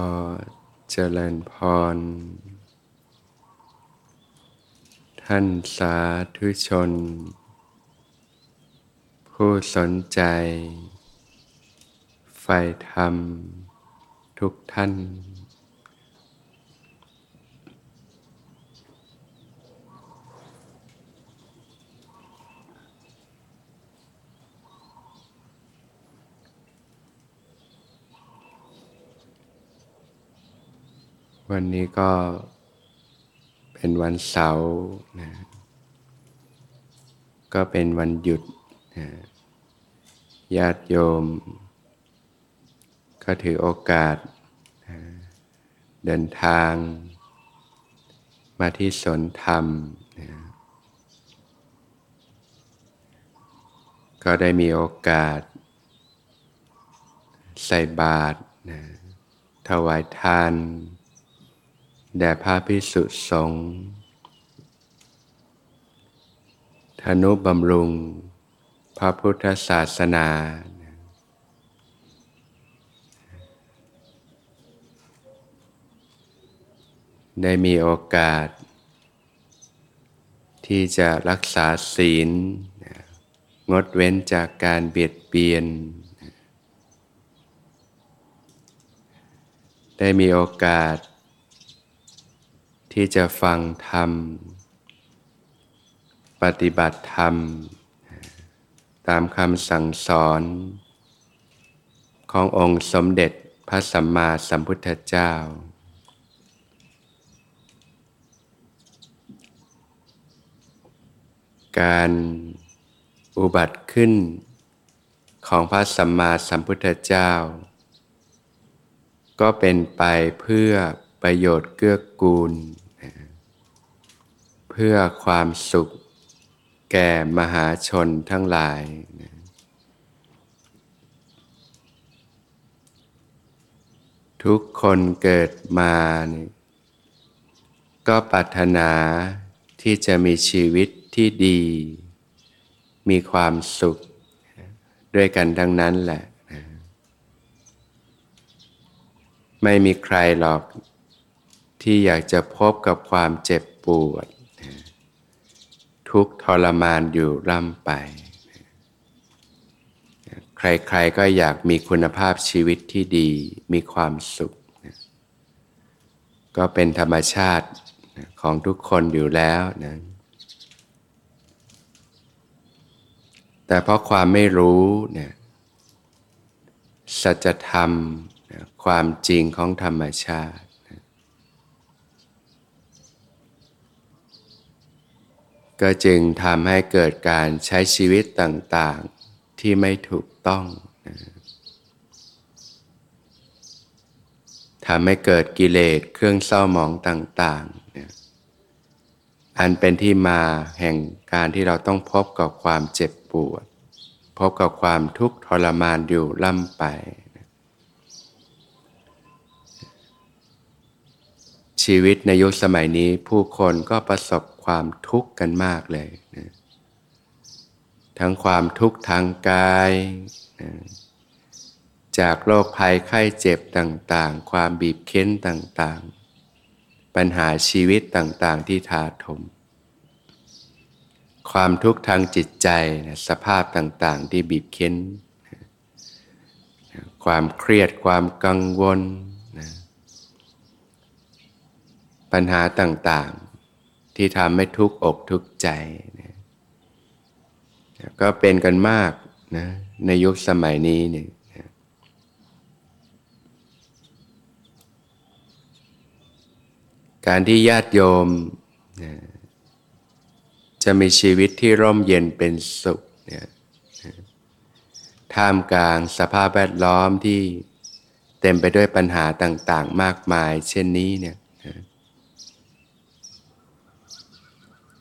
อเจริญพร ท่านสาธุชน ผู้สนใจใฝ่ธรรม ทุกท่าน วันนี้ก็เป็นวันเสาร์นะก็เป็นวันหยุดนะญาติโยม ก็ถือโอกาสนะเดินทาง มาที่สนธรรมนะก็ได้มีโอกาส ใส่บาตรนะถวายทาน แด่พระพิสุสงฆ์ธนุบำรุง พระพุทธศาสนา ได้มีโอกาส ที่จะรักษาศีล งดเว้นจากการเบียดเบียน ได้มีโอกาส ที่จะฟังธรรม ปฏิบัติธรรม ตามคำสั่งสอน ขององค์สมเด็จพระสัมมาสัมพุทธเจ้า การอุบัติขึ้นของพระสัมมาสัมพุทธเจ้า ก็เป็นไปเพื่อประโยชน์เกื้อกูล เพื่อความสุข แก่มหาชนทั้งหลายทุกคนเกิดมานี่ก็ปรารถนาที่จะมีชีวิตที่ดี มีความสุข ด้วยกันดังนั้นแหละ ไม่มีใครหรอกที่อยากจะพบกับความเจ็บปวด ทุกทรมานอยู่ร่ำไป ใครๆก็อยากมีคุณภาพชีวิตที่ดีมีความสุข ก็เป็นธรรมชาติของทุกคนอยู่แล้วนะแต่เพราะความไม่รู้เนี่ยสัจธรรมความจริงของธรรมชาติ ก็จึงทำให้เกิดการใช้ชีวิตต่างๆที่ไม่ถูกต้องนะทำให้เกิดกิเลสเครื่องเศร้าหมองต่างๆนะอันเป็นที่มาแห่งการที่เราต้องพบกับความเจ็บปวด พบกับความทุกข์ทรมานอยู่ล่ำไปชีวิตในยุคสมัยนี้ผู้คนก็ประสบ ความทุกข์กันมากเลยนะทั้งความทุกข์ทางกายนะจากโรคภัยไข้เจ็บต่างๆ ความบีบเค้นต่างๆ ปัญหาชีวิตต่างๆ ที่ถาถม ความทุกข์ทางจิตใจนะสภาพต่างๆ ที่บีบเค้น ความเครียดความกังวลนะปัญหาต่างๆ ที่ทำให้ทุกอกทุกใจนะก็เป็นกันมากนะในยุคสมัยนี้เนี่ยการที่ญาติโยมนะจะมีชีวิตที่ร่มเย็นเป็นสุขเนี่ยท่ามกลางสภาพแวดล้อมที่เต็มไปด้วยปัญหาต่าง ๆ มากมาย เช่นนี้เนี่ยนะ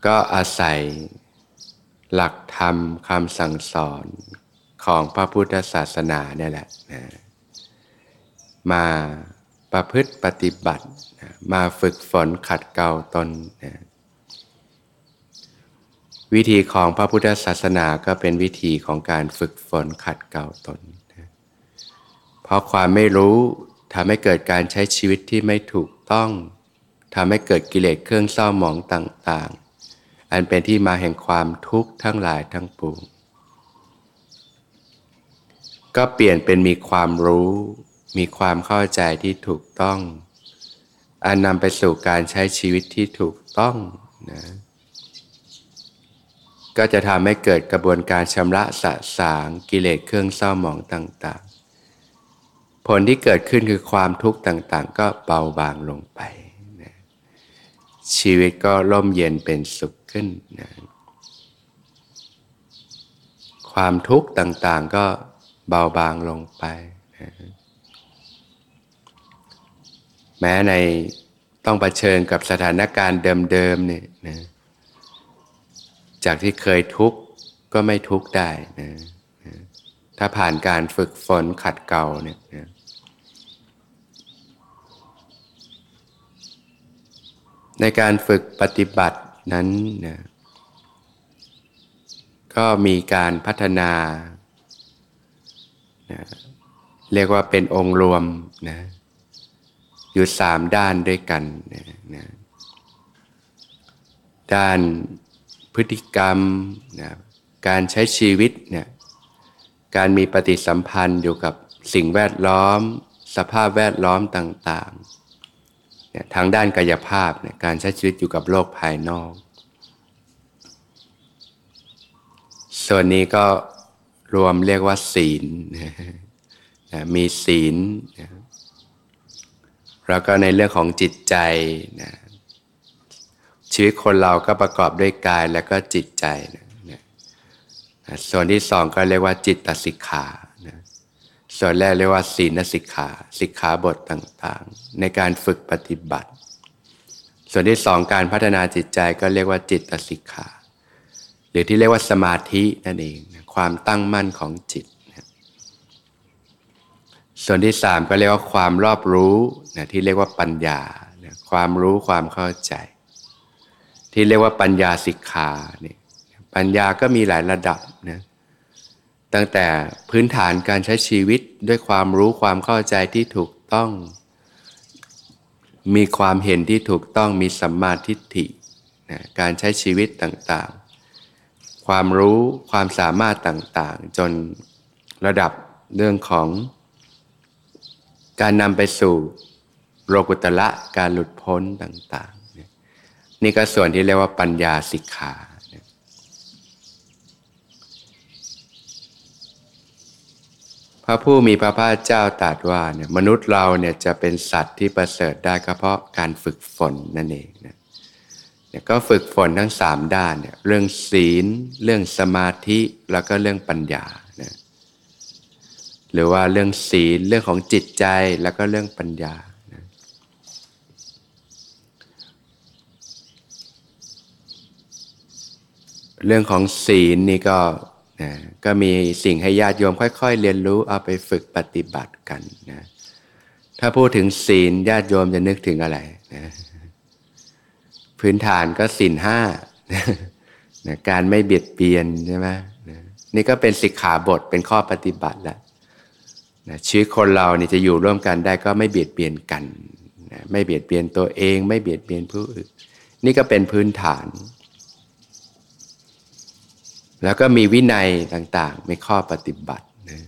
ก็อาศัย หลักธรรมคำสั่งสอนของพระพุทธศาสนาเนี่ยแหละนะมาประพฤติปฏิบัติมาฝึกฝนขัดเกลาตนนะวิธีของพระพุทธศาสนาก็เป็นวิธีของการฝึกฝนขัดเกลาตนนะเพราะความไม่รู้ทำให้เกิดการใช้ชีวิตที่ไม่ถูกต้องทำให้เกิดกิเลสเครื่องเศร้าหมองต่าง อันเป็นที่มาแห่งความทุกข์ทั้งหลายทั้งปวงก็เปลี่ยนเป็นมีความรู้ มีความเข้าใจที่ถูกต้อง อันนำไปสู่การใช้ชีวิตที่ถูกต้องนะก็จะทำให้เกิดกระบวนการชำระสะสางกิเลสเครื่องเศร้าหมองต่างๆ ผลที่เกิดขึ้นคือความทุกข์ต่างๆ ก็เบาบางลงไปนะชีวิตก็ร่มเย็นเป็นสุข ขึ้นนะความทุกข์ต่างๆก็เบาบางลงไปนะแม้ในต้องเผชิญกับสถานการณ์เดิมๆเนี่ยนะจากที่เคยทุกข์ก็ไม่ทุกข์ได้นะนะถ้าผ่านการฝึกฝนขัดเกลาเนี่ยนะในการฝึกปฏิบัติ นั้นนะก็มีการพัฒนานะเรียกว่าเป็นองค์รวมนะอยู่สามด้านด้วยกันนะนะด้านพฤติกรรมนะการใช้ชีวิตนี่ยการมีปฏิสัมพันธ์อยู่กับสิ่งแวดล้อม สภาพแวดล้อมต่าง ๆ ทางด้านกายภาพการใช้ชีวิตอยู่กับโลกภายนอก ส่วนนี้ก็รวมเรียกว่า ศีลมีศีลแล้วก็ในเรื่องของจิตใจนะชีวิตคนเราก็ประกอบด้วยกายและก็จิตใจนะส่วนที่สองก็เรียกว่าจิตตสิกขา ส่วนแรกเรียกว่าศีลสิกขาสิกขาบทต่างๆ ในการฝึกปฏิบัติ ส่วนที่สองการพัฒนาจิตใจก็เรียกว่าจิตสิกขา หรือที่เรียกว่าสมาธินั่นเอง ความตั้งมั่นของจิต ส่วนที่สามก็เรียกว่าความรอบรู้นะที่เรียกว่าปัญญานะความรู้ความเข้าใจ ที่เรียกว่าปัญญาสิกขาเนี่ยปัญญาก็มีหลายระดับนะ ตั้งแต่พื้นฐานการใช้ชีวิตด้วยความรู้ความเข้าใจที่ถูกต้อง มีความเห็นที่ถูกต้องมีสัมมาทิฏฐินะการใช้ชีวิตต่างๆ ความรู้ความสามารถต่างๆ จนระดับเรื่องของ การนำไปสู่โลกุตละการหลุดพ้นต่างๆ นี่ก็ส่วนที่เรียกว่าปัญญาสิกขาพ ระผู้มีพระภาคเจ้าตรัสว่าเนี่ยมนุษย์เราเนี่ยจะเป็นสัตว์ที่ประเสริฐได้ก็เพราะการฝึกฝนนั่นเองนะเนี่ยก็ฝึกฝนทั้งสามด้านเนี่ยเรื่องศีล เรื่องสมาธิแล้วก็เรื่องปัญญานะหรือว่าเรื่องศีลเรื่องของจิตใจแล้วก็เรื่องปัญญาเรื่องของศีลนี่ก็ นะก็มีสิ่งให้ญาติโยมค่อย ๆ เรียนรู้เอาไปฝึกปฏิบัติกันนะถ้าพูดถึงศีลญาติโยมจะนึกถึงอะไรนะพื้นฐานก็ศีลห้านะการไม่เบียดเบียนใช่ไหมนะนี่ก็เป็นสิกขาบทเป็นข้อปฏิบัติแล้วนะชีวิตคนเรานี่จะอยู่ร่วมกันได้ก็ไม่เบียดเบียนกันนะไม่เบียดเบียนตัวเอง ไม่เบียดเบียนผู้อื่น นี่ก็เป็นพื้นฐาน แล้วก็มีวินัยต่างๆมีข้อปฏิบัตินะ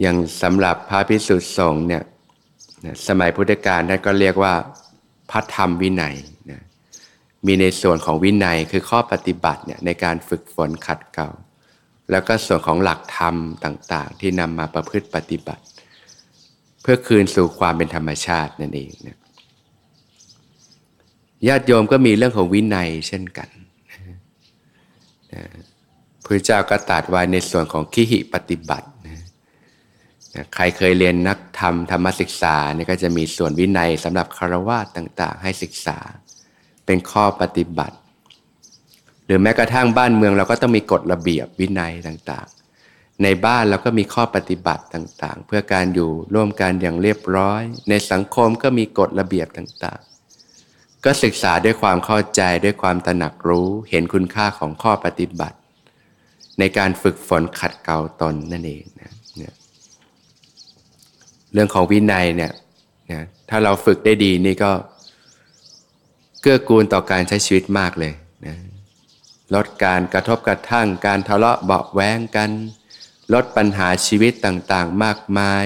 อย่างสำหรับพระพิสุทธิสงฆ์เนี่ยสมัยพุทธกาลท่านก็เรียกว่าพระธรรมวินัยนะมีในส่วนของวินัยคือข้อปฏิบัติเนี่ยในการฝึกฝนขัดเกลาแล้วก็ส่วนของหลักธรรมต่างๆ ที่นำมาประพฤติปฏิบัติ เพื่อคืนสู่ความเป็นธรรมชาตินั่นเองนะญาติโยมก็มีเรื่องของวินัยเช่นกัน พระเจ้าก็ตัดไว้ในส่วนของขีหิปฏิบัติใครเคยเรียนนักธรรมธรรมศึกษาเนี่ยก็จะมีส่วนวินัยสำหรับคารวะต่าง ๆ ให้ศึกษา เป็นข้อปฏิบัติ หรือแม้กระทั่งบ้านเมืองเราก็ต้องมีกฎระเบียบวินัยต่างๆ ในบ้านเราก็มีข้อปฏิบัติต่างๆ เพื่อการอยู่ร่วมกันอย่างเรียบร้อย ในสังคมก็มีกฎระเบียบต่างๆ ก็ศึกษาด้วยความเข้าใจด้วยความตระหนักรู้เห็นคุณค่าของข้อปฏิบัติ ในการฝึกฝนขัดเกลาตนนั่นเองนะเนี่ยเรื่องของวินัยเนี่ยนะถ้าเราฝึกได้ดีนี่ก็ เกื้อกูลต่อการใช้ชีวิตมากเลยนะลดการกระทบกระทั่ง การทะเลาะเบาแว้งกัน ลดปัญหาชีวิตต่างๆ มากมาย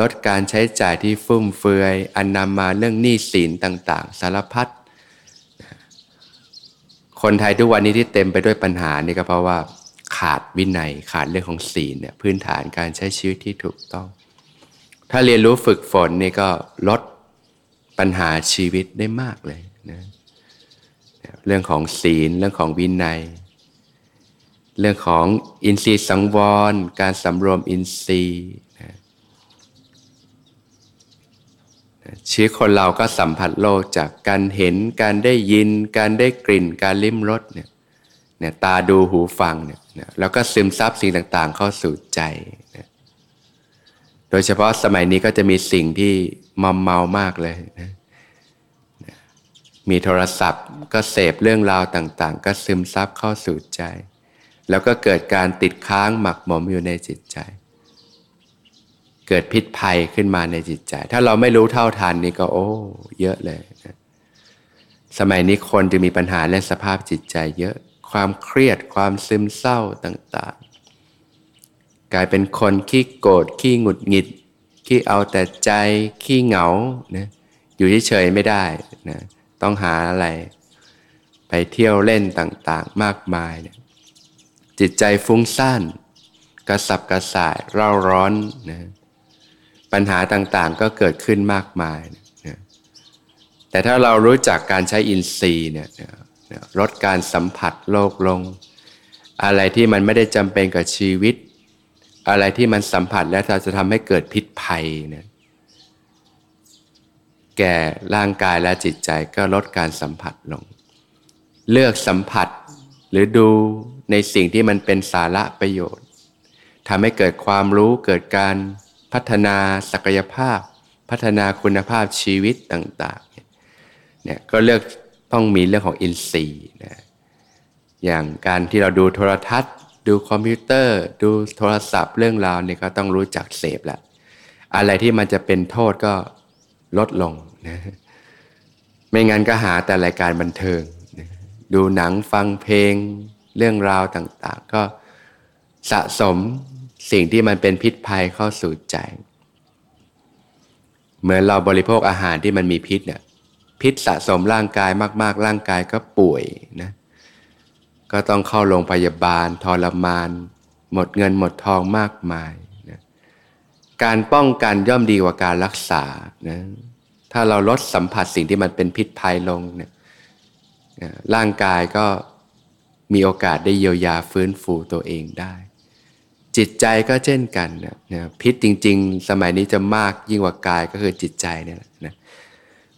ลดการใช้จ่ายที่ฟุ่มเฟือย อันนำมาเรื่องหนี้สินต่าง ๆ สารพัดคนไทยทุกวันนี้ที่เต็มไปด้วยปัญหานี่ก็เพราะว่าขาดวินัยขาดเรื่องของศีลเนี่ยพื้นฐานการใช้ชีวิตที่ถูกต้อง ถ้าเรียนรู้ฝึกฝนนี่ก็ลดปัญหาชีวิตได้มากเลยนะเรื่องของศีลเรื่องของวินัย เรื่องของอินทรีย์สังวร การสำรวมอินทรีย์ ชีวิตคนเราก็สัมผัสโลกจากการเห็นการได้ยิน การได้กลิ่น การลิ้มรสเนี่ยเนี่ยตาดูหูฟังเนี่ยแล้วก็ซึมซับสิ่งต่างๆ เข้าสู่ใจ โดยเฉพาะสมัยนี้ก็จะมีสิ่งที่มอมเมามากเลยนะมีโทรศัพท์ก็เสพเรื่องราวต่างๆ ก็ซึมซับเข้าสู่ใจ แล้วก็เกิดการติดค้างหมักหมมอยู่ในจิตใจ เกิดพิษภัยขึ้นมาในจิตใจ ถ้าเราไม่รู้เท่าทันนี่ก็โอ้ เยอะเลยนะสมัยนี้คนจะมีปัญหาเรื่องสภาพจิตใจเยอะความเครียดความซึมเศร้าต่าง ๆ กลายเป็นคนขี้โกรธขี้หงุดหงิดขี้เอาแต่ใจขี้เหงานะอยู่เฉยๆไม่ได้นะต้องหาอะไร ไปเที่ยวเล่นต่างๆ มากมายเนี่ยจิตใจฟุ้งซ่านกระสับกระส่ายเร่าร้อนนะ ปัญหาต่างๆก็เกิดขึ้นมากมายนะแต่ถ้าเรารู้จักการใช้อินทรีย์เนี่ยลดการสัมผัสโลกลง อะไรที่มันไม่ได้จำเป็นกับชีวิต อะไรที่มันสัมผัสแล้วจะทำให้เกิดพิษภัยเนี่ยแก่ร่างกายและจิตใจก็ลดการสัมผัสลง เลือกสัมผัสหรือดูในสิ่งที่มันเป็นสาระประโยชน์ทำให้เกิดความรู้เกิดการ พัฒนาศักยภาพ พัฒนาคุณภาพชีวิตต่างๆเนี่ยก็เลือกต้องมีเรื่องของอินทรีย์นะอย่างการที่เราดูโทรทัศน์ ดูคอมพิวเตอร์ ดูโทรศัพท์เรื่องราวเนี่ยก็ต้องรู้จักเสพแหละอะไรที่มันจะเป็นโทษก็ลดลงนะไม่งั้นก็หาแต่รายการบันเทิงนะดูหนังฟังเพลงเรื่องราวต่างๆ ก็สะสม สิ่งที่มันเป็นพิษภัยเข้าสู่ใจ เหมือนเราบริโภคอาหารที่มันมีพิษเนี่ยพิษสะสมร่างกายมาก ๆ ร่างกายก็ป่วยนะก็ต้องเข้าโรงพยาบาลทรมาน หมดเงินหมดทองมากมายนะการป้องกันย่อมดีกว่าการรักษานะถ้าเราลดสัมผัสสิ่งที่มันเป็นพิษภัยลงเนี่ยร่างกายก็มีโอกาสได้เยียวยาฟื้นฟูตัวเองได้ จิตใจก็เช่นกันนะพิษจริง ๆ สมัยนี้จะมากยิ่งกว่ากายก็คือจิตใจเนี่ยนะ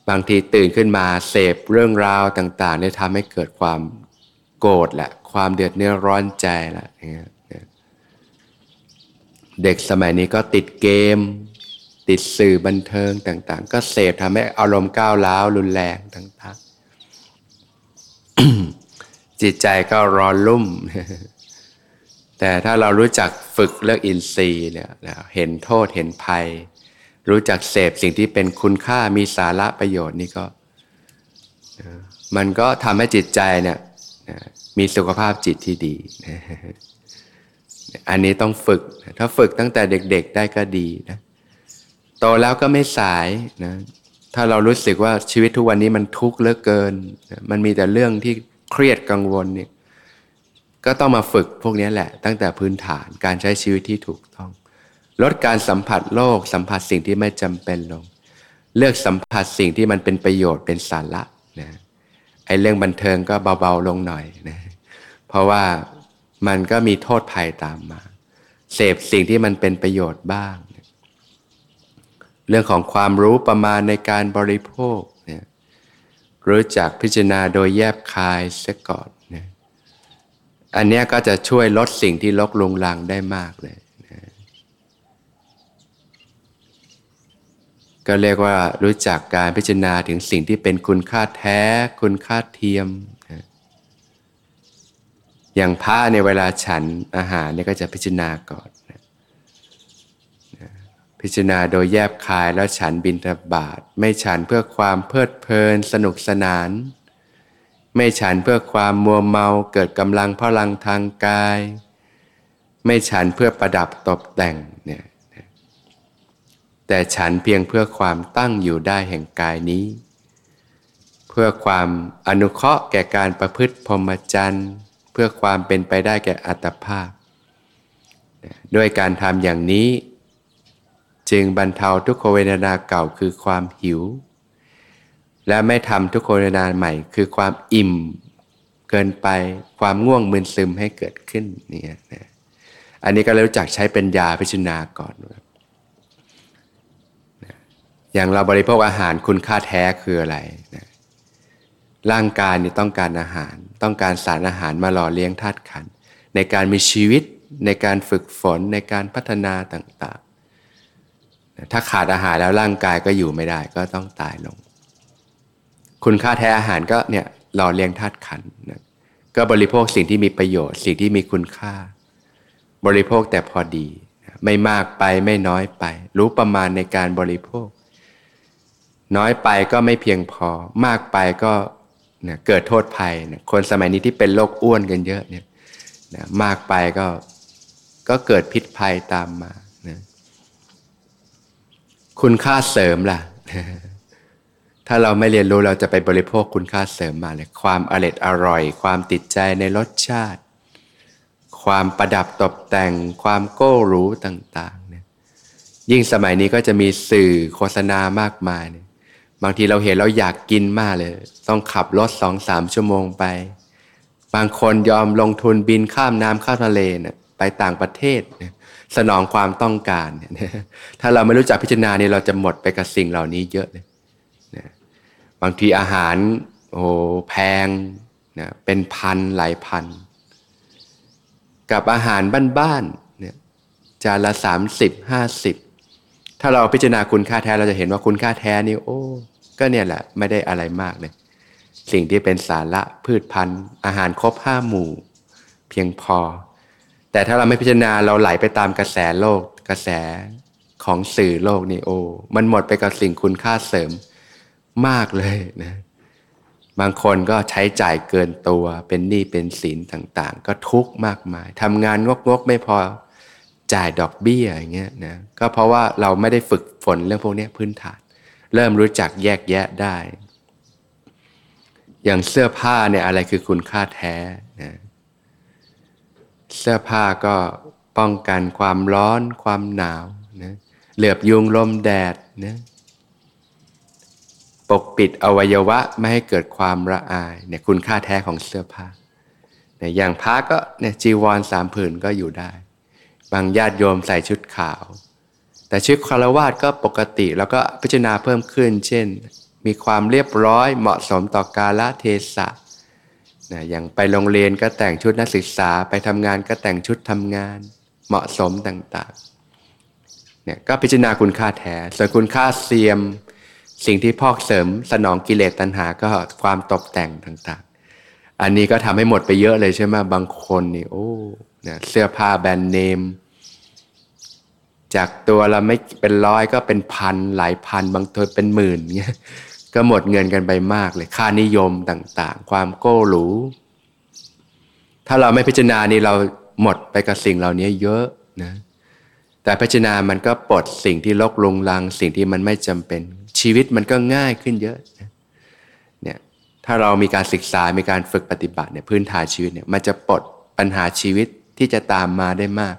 บางทีตื่นขึ้นมาเสพเรื่องราวต่างๆเนี่ยทำให้เกิดความโกรธแหละความเดือดเนื้อร้อนใจละอย่างเงี้ยเด็กสมัยนี้ก็ติดเกม ติดสื่อบันเทิงต่าง ๆ ก็เสพทำให้อารมณ์ก้าวร้าวรุนแรงต่าง ๆ จิตใจก็ร้อนลุ่ม แต่ถ้าเรารู้จักฝึกเรื่องอินทรีย์เนี่ยเห็นโทษเห็นภัย รู้จักเสพสิ่งที่เป็นคุณค่ามีสาระประโยชน์นี่ก็ มันก็ทำให้จิตใจเนี่ยมีสุขภาพจิตที่ดี อันนี้ต้องฝึก ถ้าฝึกตั้งแต่เด็ก ๆ ได้ก็ดีนะโตแล้วก็ไม่สายนะถ้าเรารู้สึกว่าชีวิตทุกวันนี้มันทุกข์เหลือเกิน มันมีแต่เรื่องที่เครียดกังวลเนี่ย ก็ต้องมาฝึกพวกนี้แหละ ตั้งแต่พื้นฐานการใช้ชีวิตที่ถูกต้อง ลดการสัมผัสโลก สัมผัสสิ่งที่ไม่จำเป็นลง เลือกสัมผัสสิ่งที่มันเป็นประโยชน์เป็นสาระนะไอ้เรื่องบันเทิงก็เบาๆลงหน่อยนะเพราะว่ามันก็มีโทษภัยตามมา เสพสิ่งที่มันเป็นประโยชน์บ้าง เรื่องของความรู้ประมาณในการบริโภคเนี่ยรู้จักพิจารณาโดยแยบคายเสียก่อน อันนี้ก็จะช่วยลดสิ่งที่ลกลงลังได้มากเลยก็เรียกว่ารู้จักการพิจารณาถึงสิ่งที่เป็นคุณค่าแท้ คุณค่าเทียมอย่างพระในเวลาฉันอาหารเนี่ยก็จะพิจารณาก่อนพิจารณาโดยแยบคายแล้วฉันบินทบาทไม่ฉันเพื่อความเพลิดเพลินสนุกสนาน ไม่ฉันเพื่อความมัวเมาเกิดกำลังพลังทางกาย ไม่ฉันเพื่อประดับตกแต่งเนี่ยแต่ฉันเพียงเพื่อความตั้งอยู่ได้แห่งกายนี้ เพื่อความอนุเคราะห์แก่การประพฤติพรหมจรรย์ เพื่อความเป็นไปได้แก่อัตภาพ ด้วยการทำอย่างนี้ จึงบรรเทาทุกขเวทนาเก่าคือความหิว และไม่ทำทุกขเวทนาใหม่ คือความอิ่มเกินไปความง่วงมึนซึมให้เกิดขึ้นนี่นะอันนี้ก็รู้จักใช้เป็นยาพิจารณาก่อน อย่างเราบริโภคอาหารคุณค่าแท้คืออะไรนะร่างกายนี่ต้องการอาหาร ต้องการสารอาหารมาหล่อเลี้ยงธาตุขัน ในการมีชีวิตในการฝึกฝนในการพัฒนาต่างๆ ถ้าขาดอาหารแล้วร่างกายก็อยู่ไม่ได้ก็ต้องตายลง คุณค่าแท้อาหารก็เนี่ยหล่อเลี้ยงธาตุขันนะก็บริโภคสิ่งที่มีประโยชน์ สิ่งที่มีคุณค่า บริโภคแต่พอดี ไม่มากไปไม่น้อยไป รู้ประมาณในการบริโภค น้อยไปก็ไม่เพียงพอ มากไปก็นะเกิดโทษภัยนะคนสมัยนี้ที่เป็นโรคอ้วนกันเยอะเนี่ยนะมากไปก็ก็เกิดพิษภัยตามมานะคุณค่าเสริมล่ะ ถ้าเราไม่เรียนรู้เราจะไปบริโภคคุณค่าเสริมมาเลยความอร่อยอร่อย ความติดใจในรสชาติ ความประดับตกแต่ง ความโก้รู้ต่างๆเนี่ยยิ่งสมัยนี้ก็จะมีสื่อโฆษณามากมายเนี่ยบางทีเราเห็นเราอยากกินมากเลย ต้องขับรถสองสามชั่วโมงไป บางคนยอมลงทุนบินข้ามน้ำข้ามทะเลเนี่ยไปต่างประเทศสนองความต้องการเนี่ยถ้าเราไม่รู้จักพิจารณาเนี่ยเราจะหมดไปกับสิ่งเหล่านี้เยอะเลย บางทีอาหารโอ้แพงนะเป็นพันหลายพัน กับอาหารบ้านๆเนี่ยจานละสามสิบห้าสิบถ้าเราพิจารณาคุณค่าแท้เราจะเห็นว่าคุณค่าแท้นี่โอ้ก็เนี่ยแหละไม่ได้อะไรมากเลยสิ่งที่เป็นสาระพืชพันธุ์อาหารครบห้าหมู่ เพียงพอ แต่ถ้าเราไม่พิจารณาเราไหลไปตามกระแสโลก กระแสของสื่อโลกนี่โอ้มันหมดไปกับสิ่งคุณค่าเสริม มากเลยนะบางคนก็ใช้จ่ายเกินตัวเป็นหนี้เป็นสินต่างๆ ก็ทุกข์มากมายทำงานงกๆ ไม่พอจ่ายดอกเบี้ยอย่างเงี้ยนะก็เพราะว่าเราไม่ได้ฝึกฝนเรื่องพวกนี้พื้นฐาน เริ่มรู้จักแยกแยะได้ อย่างเสื้อผ้าเนี่ยอะไรคือคุณค่าแท้นะเสื้อผ้าก็ป้องกันความร้อนความหนาวนะเหลือบยุงลมแดดนะ ปกปิดอวัยวะไม่ให้เกิดความระอายเนี่ยคุณค่าแท้ของเสื้อผ้าเนี่ยอย่างพระก็เนี่ยจีวรสามผืนก็อยู่ได้ บางญาติโยมใส่ชุดขาว แต่ชุดคารวาสก็ปกติแล้วก็พิจารณาเพิ่มขึ้น เช่น มีความเรียบร้อยเหมาะสมต่อกาลเทศะนะอย่างไปโรงเรียนก็แต่งชุดนักศึกษาไปทำงานก็แต่งชุดทำงาน เหมาะสมต่างๆเนี่ยก็พิจารณาคุณค่าแท้ส่วนคุณค่าเสียม สิ่งที่พอกเสริมสนองกิเลสตัณหาก็ความตกแต่งต่างๆ อันนี้ก็ทำให้หมดไปเยอะเลยใช่ไหมบางคนนี่โอ้เนี่ยเสื้อผ้าแบรนด์เนม จากตัวเราไม่เป็นร้อยก็เป็นพันหลายพัน บางตัวเป็นหมื่นเงี้ยก็หมดเงินกันไปมากเลย ค่านิยมต่างๆ ความโก้หรู ถ้าเราไม่พิจารณานี่เราหมดไปกับสิ่งเหล่านี้เยอะนะ แต่พิจารณามันก็ปลดสิ่งที่ลกลงลัง สิ่งที่มันไม่จำเป็น ชีวิตมันก็ง่ายขึ้นเยอะนะเนี่ยถ้าเรามีการศึกษา มีการฝึกปฏิบัติเนี่ยพื้นฐานชีวิตเนี่ยมันจะปลดปัญหาชีวิตที่จะตามมาได้มาก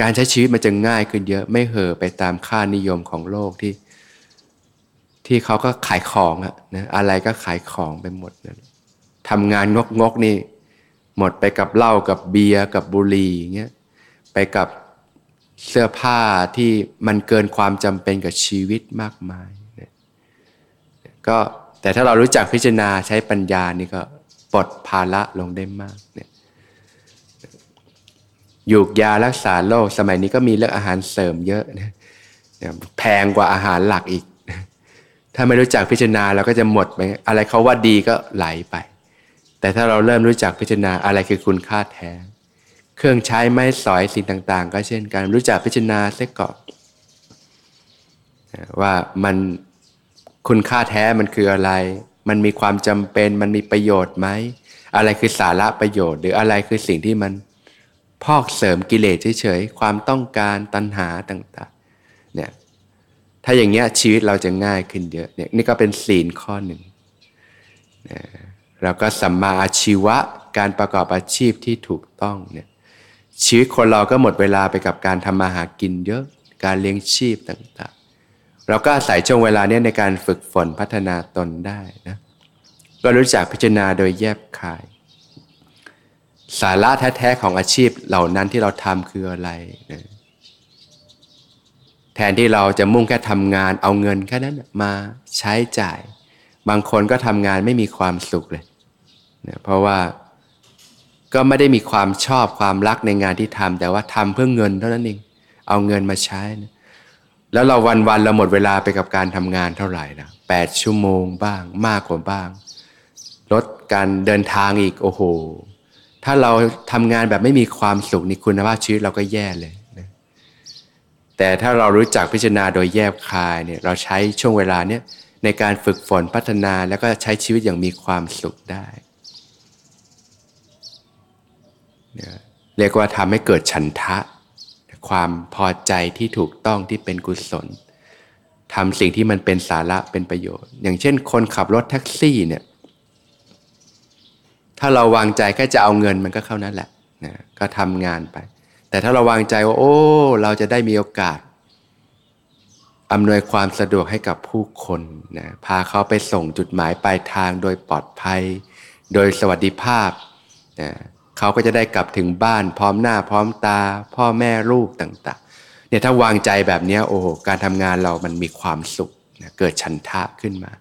การใช้ชีวิตมันจะง่ายขึ้นเยอะไม่เห่อไปตามค่านิยมของโลกที่ ที่เขาก็ขายของอะนะอะไรก็ขายของไปหมดนะทำงานงกงกนี่ หมดไปกับเหล้ากับเบียร์กับบุหรี่เงี้ยไปกับ เสื้อผ้าที่มันเกินความจำเป็นกับชีวิตมากมายนะก็แต่ถ้าเรารู้จักพิจารณาใช้ปัญญานี่ก็ปลดภาระลงได้มากเนี่ยยูกยารักษาโรคสมัยนี้ก็มีเรื่องอาหารเสริมเยอะนะแพงกว่าอาหารหลักอีก ถ้าไม่รู้จักพิจารณาเราก็จะหมดไปอะไรเขาว่าดีก็ไหลไป แต่ถ้าเราเริ่มรู้จักพิจารณาอะไรคือคุณค่าแท้ เครื่องใช้ไม้สอยสิ่งต่าง ๆ ก็เช่นกันรู้จักพิจารณาเสียก่อนว่ามันคุณค่าแท้มันคืออะไร มันมีความจำเป็น มันมีประโยชน์ไหม อะไรคือสาระประโยชน์ หรืออะไรคือสิ่งที่มันพอกเสริมกิเลสเฉยๆ ความต้องการตัณหาต่างๆ เนี่ย ถ้าอย่างเงี้ยชีวิตเราจะง่ายขึ้นเยอะ เนี่ยนี่ก็เป็นศีลข้อหนึ่งนะแล้วก็สัมมาอาชีวะ การประกอบอาชีพที่ถูกต้องเนี่ย ชีวิตคนเราก็หมดเวลาไปกับการทำมาหากินเยอะการเลี้ยงชีพต่างๆ เราก็อาศัยช่วงเวลาเนี้ยในการฝึกฝนพัฒนาตนได้นะก็รู้จักพิจารณาโดยแยบคาย สาระแท้ๆของอาชีพเหล่านั้นที่เราทำคืออะไรนะแทนที่เราจะมุ่งแค่ทำงานเอาเงินแค่นั้นมาใช้จ่าย บางคนก็ทำงานไม่มีความสุขเลยนะเพราะว่า ก็ไม่ได้มีความชอบความรักในงานที่ทำแต่ว่าทำเพื่อเงินเท่านั้นเองเอาเงินมาใช้นะแล้วเราวันๆเราหมดเวลาไปกับการทำงานเท่าไหร่นะแปดชั่วโมงบ้างมากกว่าบ้างลดการเดินทางอีกโอ้โห ถ้าเราทำงานแบบไม่มีความสุขในคุณภาพชีวิตเราก็แย่เลยนะแต่ถ้าเรารู้จักพิจารณาโดยแยบคายเนี่ยเราใช้ช่วงเวลาเนี้ยในการฝึกฝนพัฒนาแล้วก็ใช้ชีวิตอย่างมีความสุขได้ เรียกว่าทำให้เกิดฉันทะ ความพอใจที่ถูกต้องที่เป็นกุศลทำสิ่งที่มันเป็นสาระเป็นประโยชน์ อย่างเช่น คนขับรถแท็กซี่เนี่ยถ้าเราวางใจแค่จะเอาเงินมันก็เข้านั้นแหละนะก็ทำงานไป แต่ถ้าเราวางใจว่า โอ้ เราจะได้มีโอกาสอำนวยความสะดวกให้กับผู้คนนะพาเขาไปส่งจุดหมายปลายทางโดยปลอดภัย โดยสวัสดิภาพนะ เขาก็จะได้กลับถึงบ้านพร้อมหน้าพร้อมตา พ่อแม่ลูกต่างๆเนี่ยถ้าวางใจแบบนี้โอ้การทำงานเรามันมีความสุขนะเกิดฉันทะขึ้นมา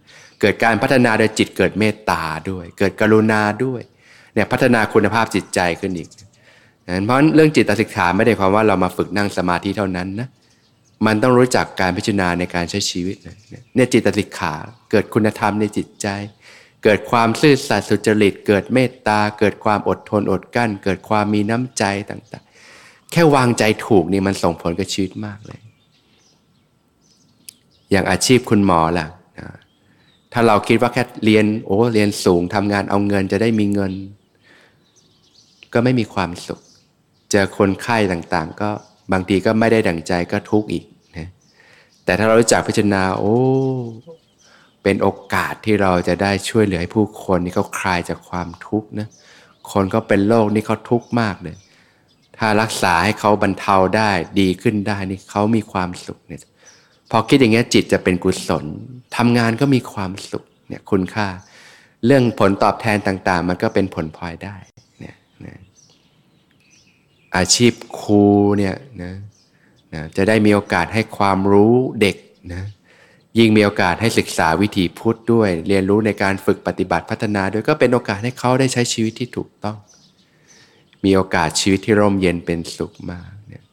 เกิดการพัฒนาโดยจิตเกิดเมตตาด้วย เกิดกรุณาด้วยเนี่ยพัฒนาคุณภาพจิตใจขึ้นอีกเพราะเรื่องจิตสิกขาไม่ได้ความว่าเรามาฝึกนั่งสมาธิเท่านั้นนะมันต้องรู้จักการพิจารณาในการใช้ชีวิตเนี่ยจิตสิกขาเกิดคุณธรรมในจิตใจ เกิดความซื่อสัตย์สุจริต เกิดเมตตา เกิดความอดทนอดกั้น เกิดความมีน้ำใจต่างๆ แค่วางใจถูกนี่มันส่งผลกับชีวิตมากเลย อย่างอาชีพคุณหมอล่ะถ้าเราคิดว่าแค่เรียนโอ้เรียนสูงทำงานเอาเงินจะได้มีเงิน ก็ไม่มีความสุข เจอคนไข้ต่างๆ ก็บางทีก็ไม่ได้ดั่งใจก็ทุกข์อีกนะแต่ถ้าเรารู้จักพิจารณาโอ้ เป็นโอกาสที่เราจะได้ช่วยเหลือให้ผู้คนนี่เขาคลายจากความทุกข์นะคนก็เป็นโรคนี่เขาทุกข์มากเลย ถ้ารักษาให้เขาบรรเทาได้ดีขึ้นได้นี่เขามีความสุขเนี่ยพอคิดอย่างเงี้ยจิตจะเป็นกุศลทำงานก็มีความสุขเนี่ยคุณค่า เรื่องผลตอบแทนต่างๆ มันก็เป็นผลพลอยได้เนะอาชีพครูเนี่ยนะนะจะได้มีโอกาสให้ความรู้เด็กนะ ยิ่งมีโอกาสให้ศึกษาวิถีพุทธด้วย เรียนรู้ในการฝึกปฏิบัติพัฒนาด้วยก็เป็นโอกาสให้เขาได้ใช้ชีวิตที่ถูกต้อง มีโอกาสชีวิตที่ร่มเย็นเป็นสุขมากเนี่ย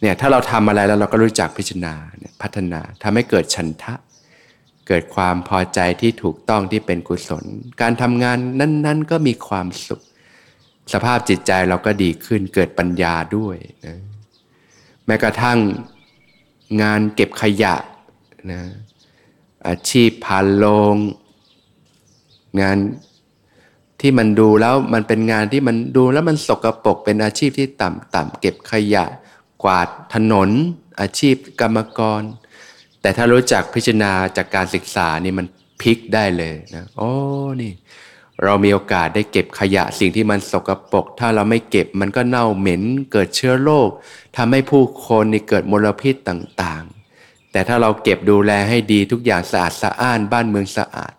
เนี่ยถ้าเราทำอะไรแล้วเราก็รู้จักพิจารณาพัฒนาทำให้เกิดฉันทะ เกิดความพอใจที่ถูกต้องที่เป็นกุศล การทำงานนั้น ๆ ก็มีความสุข สภาพจิตใจเราก็ดีขึ้นเกิดปัญญาด้วยนะแม้กระทั่งงานเก็บขยะ นะอาชีพพานโลง งานที่มันดูแล้วมันเป็นงานที่มันดูแล้วมันสกรปรกเป็นอาชีพที่ต่ำต่ำเก็บขยะ กวาดถนน อาชีพกรรมกร แต่ถ้ารู้จักพิจารณาจากการศึกษานี่มันพลิกได้เลยนะโอ้นี่ เรามีโอกาสได้เก็บขยะสิ่งที่มันสกรปรกถ้าเราไม่เก็บมันก็เน่าเหม็นเกิดเชื้อโรคทำให้ผู้คนนี่เกิดมลพิษต่าง แต่ถ้าเราเก็บดูแลให้ดีทุกอย่างสะอาดสะอ้านบ้านเมืองสะอาด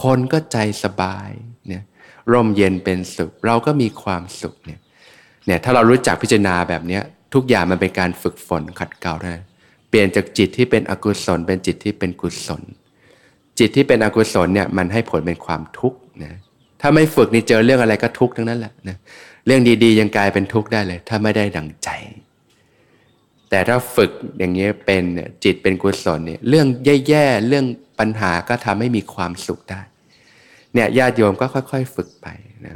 คนก็ใจสบายเนี่ยร่มเย็นเป็นสุข เราก็มีความสุขเนี่ยเนี่ยถ้าเรารู้จักพิจารณาแบบนี้ทุกอย่างมันเป็นการฝึกฝนขัดเกลาได้เปลี่ยนจากจิตที่เป็นอกุศล เป็นจิตที่เป็นกุศล จิตที่เป็นอกุศลเนี่ยมันให้ผลเป็นความทุกข์นะถ้าไม่ฝึกนี่เจอเรื่องอะไรก็ทุกข์ทั้งนั้นแหละนะเรื่องดีๆยังกลายเป็นทุกข์ได้เลย ถ้าไม่ได้ดังใจ แต่ถ้าฝึกอย่างนี้เป็นจิตเป็นกุศลเนี่ยเรื่องแย่ๆเรื่องปัญหาก็ทำให้มีความสุขได้ เนี่ยญาติโยมก็ค่อยๆ ฝึกไปนะ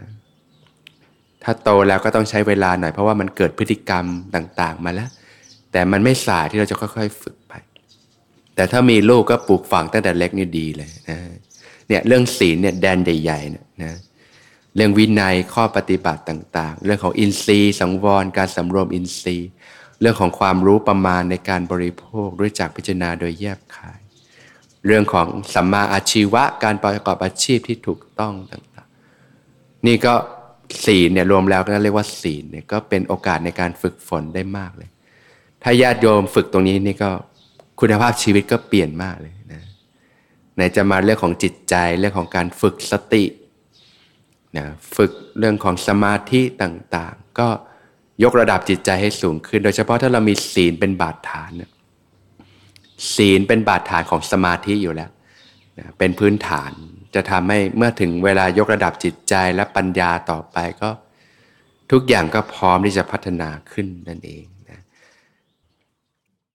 ถ้าโตแล้วก็ต้องใช้เวลาหน่อยเพราะว่ามันเกิดพฤติกรรมต่างๆมาแล้ว แต่มันไม่สายที่เราจะค่อยๆ ฝึกไป แต่ถ้ามีลูกก็ปลูกฝังตั้งแต่เล็กนี่ดีเลยนะเนี่ยเรื่องศีลเนี่ยแดนใหญ่ๆนะนะเรื่องวินัยข้อปฏิบัติต่าง ๆ เรื่องของอินทรีย์ สังวรการสำรวมอินทรีย์ เรื่องของความรู้ประมาณในการบริโภคด้วยจากพิจารณาโดยแยบคาย เรื่องของสัมมาอาชีวะการประกอบอาชีพที่ถูกต้องต่างๆ นี่ก็ศีลเนี่ยรวมแล้วก็เรียกว่าศีลเนี่ยก็เป็นโอกาสในการฝึกฝนได้มากเลย ถ้าญาติโยมฝึกตรงนี้นี่ก็คุณภาพชีวิตก็เปลี่ยนมากเลยนะไหนจะมาเรื่องของจิตใจเรื่องของการฝึกสตินะฝึกเรื่องของสมาธิต่างๆ ก็ ยกระดับจิตใจให้สูงขึ้น โดยเฉพาะถ้าเรามีศีลเป็นบาดฐานศีลเป็นบาดฐานของสมาธิอยู่แล้วเป็นพื้นฐานจะทำให้เมื่อถึงเวลายกระดับจิตใจและปัญญาต่อไปก็ ทุกอย่างก็พร้อมที่จะพัฒนาขึ้นนั่นเอง